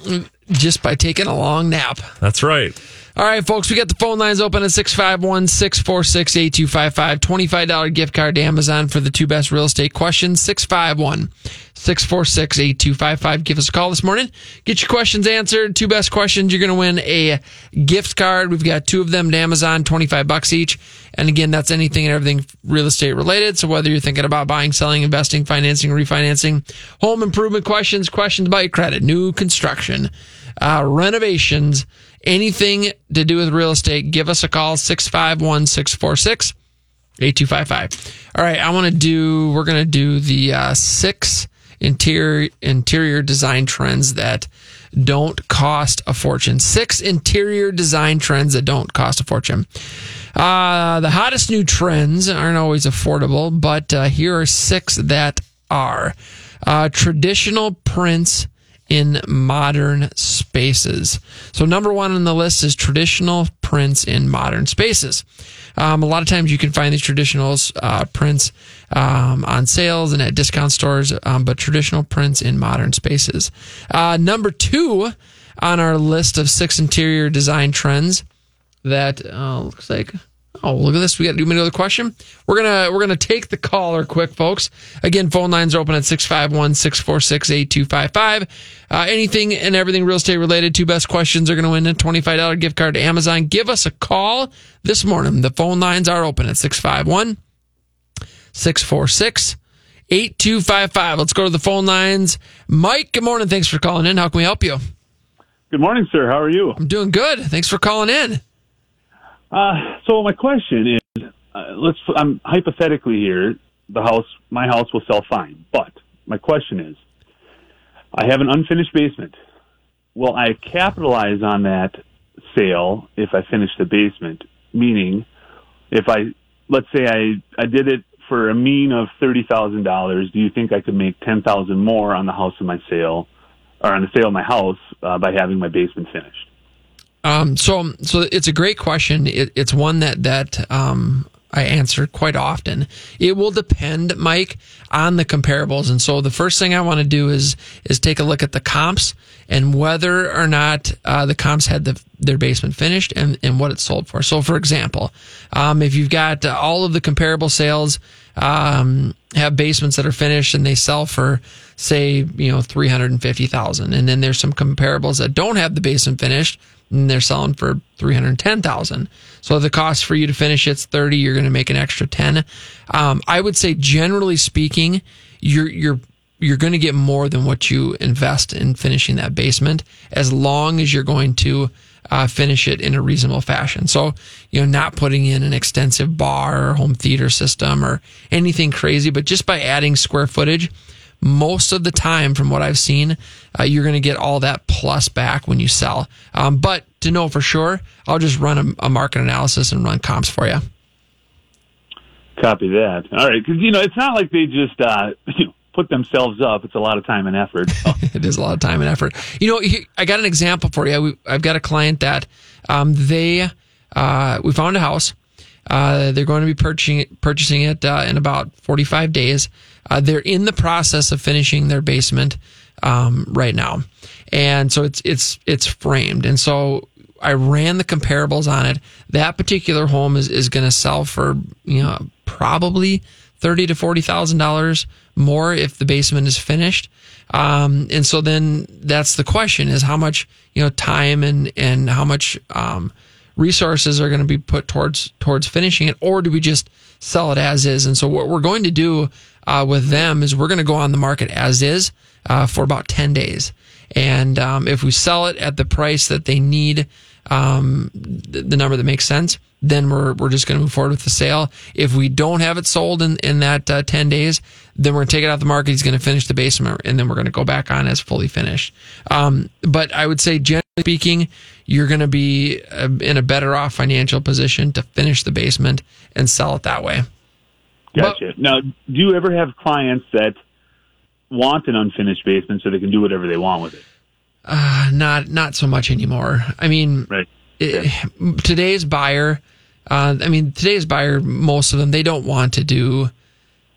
[SPEAKER 6] Just by taking a long nap.
[SPEAKER 7] That's right.
[SPEAKER 6] All right, folks, we got the phone lines open at 651 646 8255. $25 gift card to Amazon for the two best real estate questions. 651 646 8255. Give us a call this morning. Get your questions answered. Two best questions. You're going to win a gift card. We've got two of them to Amazon, 25 bucks each. And again, that's anything and everything real estate related. So whether you're thinking about buying, selling, investing, financing, refinancing, home improvement questions, questions about your credit, new construction, uh, renovations, anything to do with real estate, give us a call 651 646 8255. All right, I want to do, we're going to do the uh, six interior interior design trends that don't cost a fortune. Six interior design trends that don't cost a fortune. Uh, the hottest new trends aren't always affordable, but uh, here are six that are. Uh, traditional prints in modern spaces. So, number one on the list is traditional prints in modern spaces. Um, a lot of times you can find these traditional uh, prints um, on sales and at discount stores, um, but traditional prints in modern spaces. Uh, number two on our list of six interior design trends that uh, looks like oh look at this. We got to do another question. We're gonna we're gonna take the caller quick folks. Again phone lines are open at 651-646-8255 uh, anything and everything real estate related two best questions are gonna win a $25 gift card to amazon. Give us a call this morning. The phone lines are open at 651 646 8255 let's go to the phone lines. Mike good morning. Thanks for calling in. How can we help you?
[SPEAKER 14] Good morning, sir. How are you?
[SPEAKER 6] i'm doing good. Thanks for calling in
[SPEAKER 14] Uh, so my question is, uh, let's. I'm hypothetically here. The house, my house, will sell fine. But my question is, I have an unfinished basement. Will I capitalize on that sale if I finish the basement? Meaning, if I, let's say I I did it for a mean of thirty thousand dollars, do you think I could make ten thousand more on the house of my sale, or on the sale of my house uh, by having my basement finished?
[SPEAKER 6] Um, so, so it's a great question. It, it's one that that um, I answer quite often. It will depend, Mike, on the comparables. And so, the first thing I want to do is is take a look at the comps and whether or not uh, the comps had the, their basement finished and, and what it sold for. So, for example, um, if you've got all of the comparable sales um, have basements that are finished and they sell for say you know three hundred and fifty thousand, and then there's some comparables that don't have the basement finished and they're selling for 310,000. So the cost for you to finish it's 30, you're going to make an extra 10. Um, I would say generally speaking, you're, you're, you're going to get more than what you invest in finishing that basement as long as you're going to uh, finish it in a reasonable fashion. So, you know, not putting in an extensive bar or home theater system or anything crazy, but just by adding square footage, most of the time, from what I've seen, uh, you're going to get all that plus back when you sell. Um, but to know for sure, I'll just run a, a market analysis and run comps for you.
[SPEAKER 14] Copy that. All right, because you know it's not like they just uh, *laughs* you know, put themselves up. It's a lot of time and effort. *laughs*
[SPEAKER 6] it is a lot of time and effort. You know, I got an example for you. We- I've got a client that um, they uh, we found a house. Uh, they're going to be purchasing it, purchasing it uh, in about 45 days. Uh, they're in the process of finishing their basement um, right now, and so it's it's it's framed. And so I ran the comparables on it. That particular home is is going to sell for you know probably thirty to forty thousand dollars more if the basement is finished. Um, and so then that's the question is how much, you know, time and, and how much, um, resources are going to be put towards, towards finishing it, or do we just sell it as is? And so what we're going to do, uh, with them is we're going to go on the market as is, uh, for about 10 days. And, um, if we sell it at the price that they need, um, the, the number that makes sense, then we're, we're just going to move forward with the sale. If we don't have it sold in, in that uh, 10 days, then we're going to take it out the market. He's going to finish the basement and then we're going to go back on as fully finished. Um, but I would say, generally speaking, you're going to be uh, in a better off financial position to finish the basement and sell it that way.
[SPEAKER 14] Gotcha. now, do you ever have clients that want an unfinished basement so they can do whatever they want with it?
[SPEAKER 6] Uh, not not so much anymore. I mean,
[SPEAKER 14] right.
[SPEAKER 6] it, today's buyer. Uh, I mean, today's buyer. Most of them they don't want to do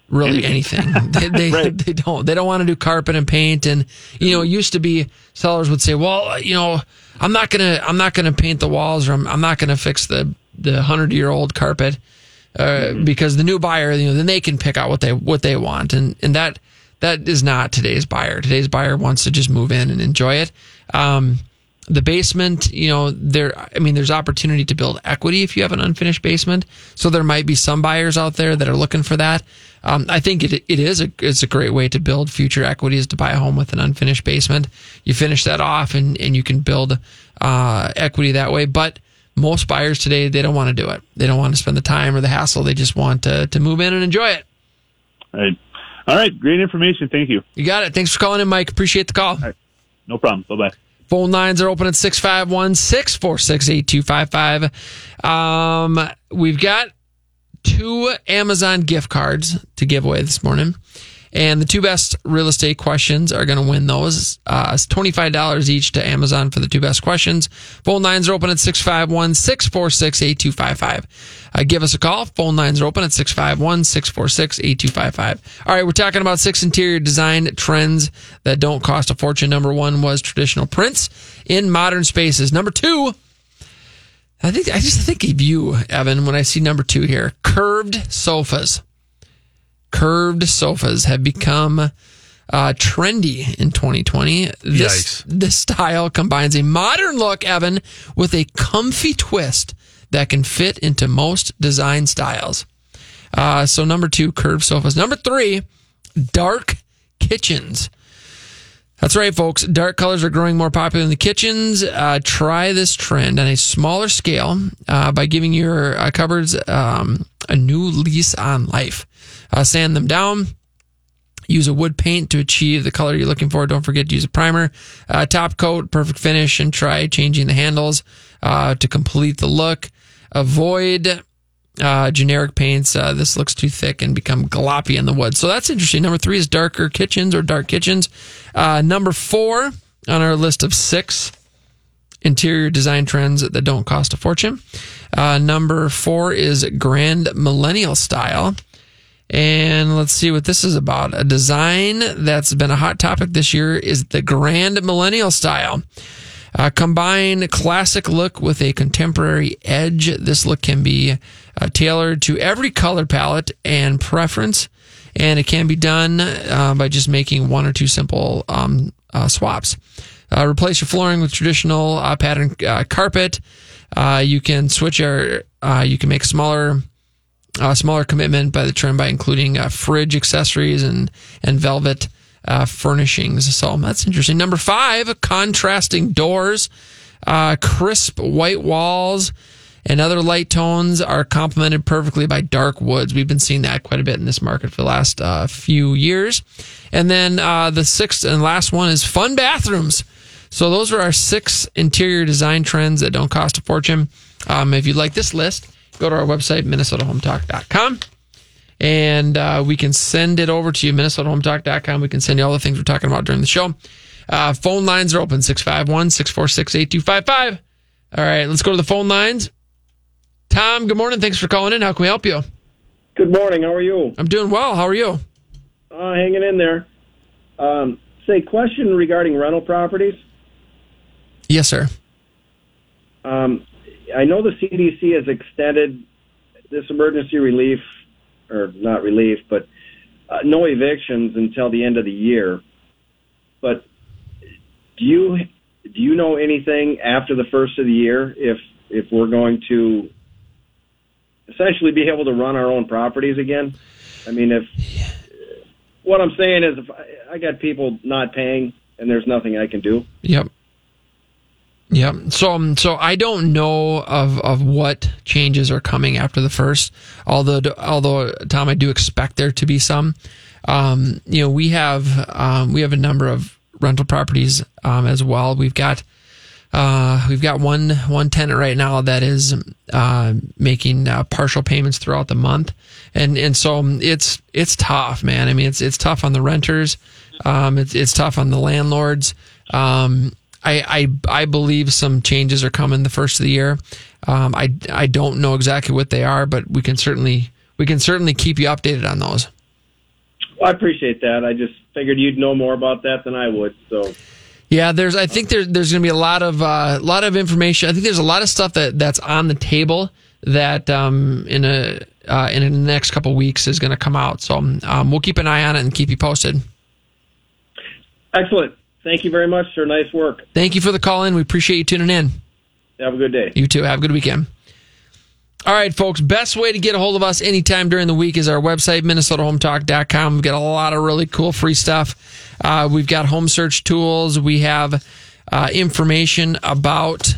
[SPEAKER 6] really anything. *laughs* they they,
[SPEAKER 14] Right. *laughs*
[SPEAKER 6] they don't. They don't want to do carpet and paint. And you know, it used to be sellers would say, "Well, you know, I'm not gonna I'm not gonna paint the walls, or I'm, I'm not gonna fix the the hundred year old carpet." Uh, because the new buyer, you know, then they can pick out what they what they want, and and that that is not today's buyer. Today's buyer wants to just move in and enjoy it. Um, the basement, you know, there. I mean, there's opportunity to build equity if you have an unfinished basement. So there might be some buyers out there that are looking for that. Um, I think it it is a it's a great way to build future equity is to buy a home with an unfinished basement. You finish that off and and you can build uh, equity that way. But most buyers today they don't want to do it. They don't want to spend the time or the hassle. They just want to to move in and enjoy it.
[SPEAKER 14] Right. All right. Great information. Thank you.
[SPEAKER 6] You got it. Thanks for calling in, Mike. Appreciate the call.
[SPEAKER 14] No problem. Bye bye.
[SPEAKER 6] Phone lines are open at 651 646 8255. Um, we've got two Amazon gift cards to give away this morning. And the two best real estate questions are going to win those. Uh, it's $25 each to Amazon for the two best questions. Phone lines are open at 651 646 8255. Uh, give us a call. Phone lines are open at 651 646 8255. All right, we're talking about six interior design trends that don't cost a fortune. Number one was traditional prints in modern spaces. Number two, I think I just think of you, Evan, when I see number two here. Curved sofas. Curved sofas have become uh, trendy in 2020. This this style combines a modern look, Evan, with a comfy twist that can fit into most design styles. Uh, so number two, curved sofas. Number three, dark kitchens. That's right, folks. Dark colors are growing more popular in the kitchens. Uh, try this trend on a smaller scale uh, by giving your uh, cupboards um, a new lease on life. Uh, sand them down. Use a wood paint to achieve the color you're looking for. Don't forget to use a primer, uh, top coat, perfect finish, and try changing the handles uh, to complete the look. Avoid uh, generic paints. Uh, this looks too thick and become gloppy in the wood. So that's interesting. Number three is darker kitchens or dark kitchens. Uh, number four on our list of six interior design trends that don't cost a fortune. Uh, number four is grand millennial style. And let's see what this is about. A design that's been a hot topic this year is the grand millennial style. Uh, combine classic look with a contemporary edge. This look can be uh, tailored to every color palette and preference, and it can be done uh, by just making one or two simple um, uh, swaps. Uh, replace your flooring with traditional uh, pattern carpet. You can switch your. You can make smaller. Uh, smaller commitment by the trim by including uh, fridge accessories and and velvet uh, furnishings. So that's interesting. Number five, contrasting doors, uh, crisp white walls, and other light tones are complemented perfectly by dark woods. We've been seeing that quite a bit in this market for the last uh, few years. And then uh, the sixth and last one is fun bathrooms. So those are our six interior design trends that don't cost a fortune. Um, if you'd like this list, go to our website, minnesotahometalk.com and uh, we can send it over to you, minnesotahometalk.com. We can send you all the things we're talking about during the show. Uh, phone lines are open 651 646 8255. All right, let's go to the phone lines. Tom, good morning. Thanks for calling in. How can we help you?
[SPEAKER 15] Good morning. How are you?
[SPEAKER 6] I'm doing well. How are you?
[SPEAKER 15] Uh, hanging in there. Um, say, question regarding rental properties.
[SPEAKER 6] Yes, sir.
[SPEAKER 15] Um, I know the CDC has extended this emergency relief, or not relief, but uh, no evictions until the end of the year. But do you do you know anything after the first of the year if if we're going to essentially be able to run our own properties again? I mean, if what I'm saying is, if I, I got people not paying and there's nothing I can do.
[SPEAKER 6] Yep. Yep. So, um, so I don't know of, of what changes are coming after the first. Although, although Tom, I do expect there to be some. Um, you know, we have um, we have a number of rental properties um, as well. We've got uh, we've got one one tenant right now that is uh, making uh, partial payments throughout the month, and and so it's it's tough, man. I mean, it's it's tough on the renters, um, it's it's tough on the landlords. Um, I, I I believe some changes are coming the first of the year. Um, I I don't know exactly what they are, but we can certainly we can certainly keep you updated on those.
[SPEAKER 15] Well, I appreciate that. I just figured you'd know more about that than I would. So.
[SPEAKER 6] Yeah, there's. I think there's there's going to be a lot of uh, lot of information. I think there's a lot of stuff that that's on the table that um, in a uh, in the next couple weeks is going to come out. So um, we'll keep an eye on it and keep you posted.
[SPEAKER 15] Excellent. Thank you very much, sir. Nice work.
[SPEAKER 6] Thank you for the call in. We appreciate you tuning in.
[SPEAKER 15] Have a good day.
[SPEAKER 6] You too. Have a good weekend. All right, folks. Best way to get a hold of us anytime during the week is our website, MinnesotaHometalk.com. We've got a lot of really cool free stuff. Uh, we've got home search tools. We have uh, information about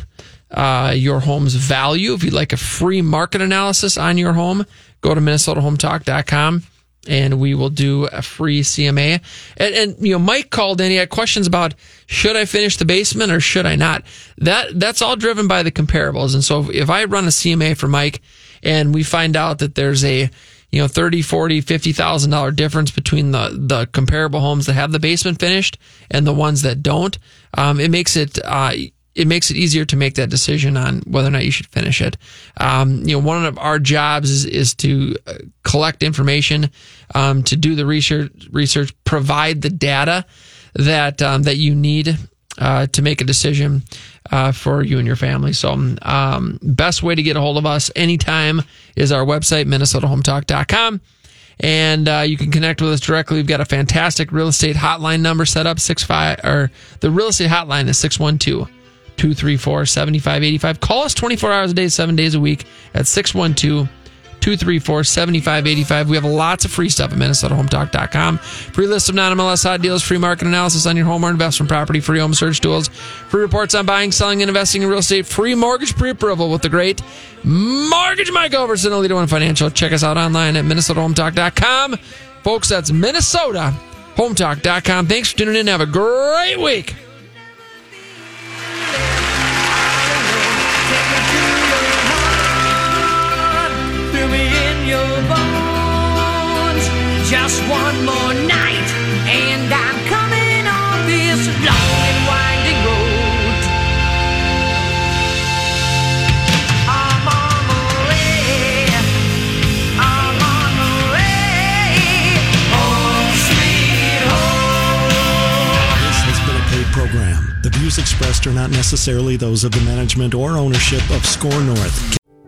[SPEAKER 6] uh, your home's value. If you'd like a free market analysis on your home, go to MinnesotaHometalk.com and we will do a free CMA. And, and, you know, Mike called in. He had questions about should I finish the basement or should I not? That that's all driven by the comparables. And so if I run a CMA for Mike and we find out that there's a you know 30 40 50,000 dollar difference between the the comparable homes that have the basement finished and the ones that don't um, it makes it uh, it makes it easier to make that decision on whether or not you should finish it. Um, you know, one of our jobs is, is to uh, collect information, um, to do the research, research, provide the data that um, that you need uh, to make a decision uh, for you and your family. So, um, best way to get a hold of us anytime is our website, MinnesotaHometalk.com. And uh, you can connect with us directly. We've got a fantastic real estate hotline number set up. Six five or the real estate hotline is six one two 234 7585. Call us 24 hours a day, seven days a week at 612 234 7585. We have lots of free stuff at MinnesotaHometalk.com. Free list of non MLS hot deals, free market analysis on your home or investment property, free home search tools, free reports on buying, selling, and investing in real estate, free mortgage pre approval with the great Mortgage Mike Overson, LeaderOne Financial. Check us out online at MinnesotaHometalk.com. Folks, that's MinnesotaHometalk.com. Thanks for tuning in. Have a great week.
[SPEAKER 16] Just one more night, and I'm coming on this long and winding road. I'm on the way. I'm on the way. Home, sweet home.
[SPEAKER 1] This has been a paid program. The views expressed are not necessarily those of the management or ownership of SKOR North.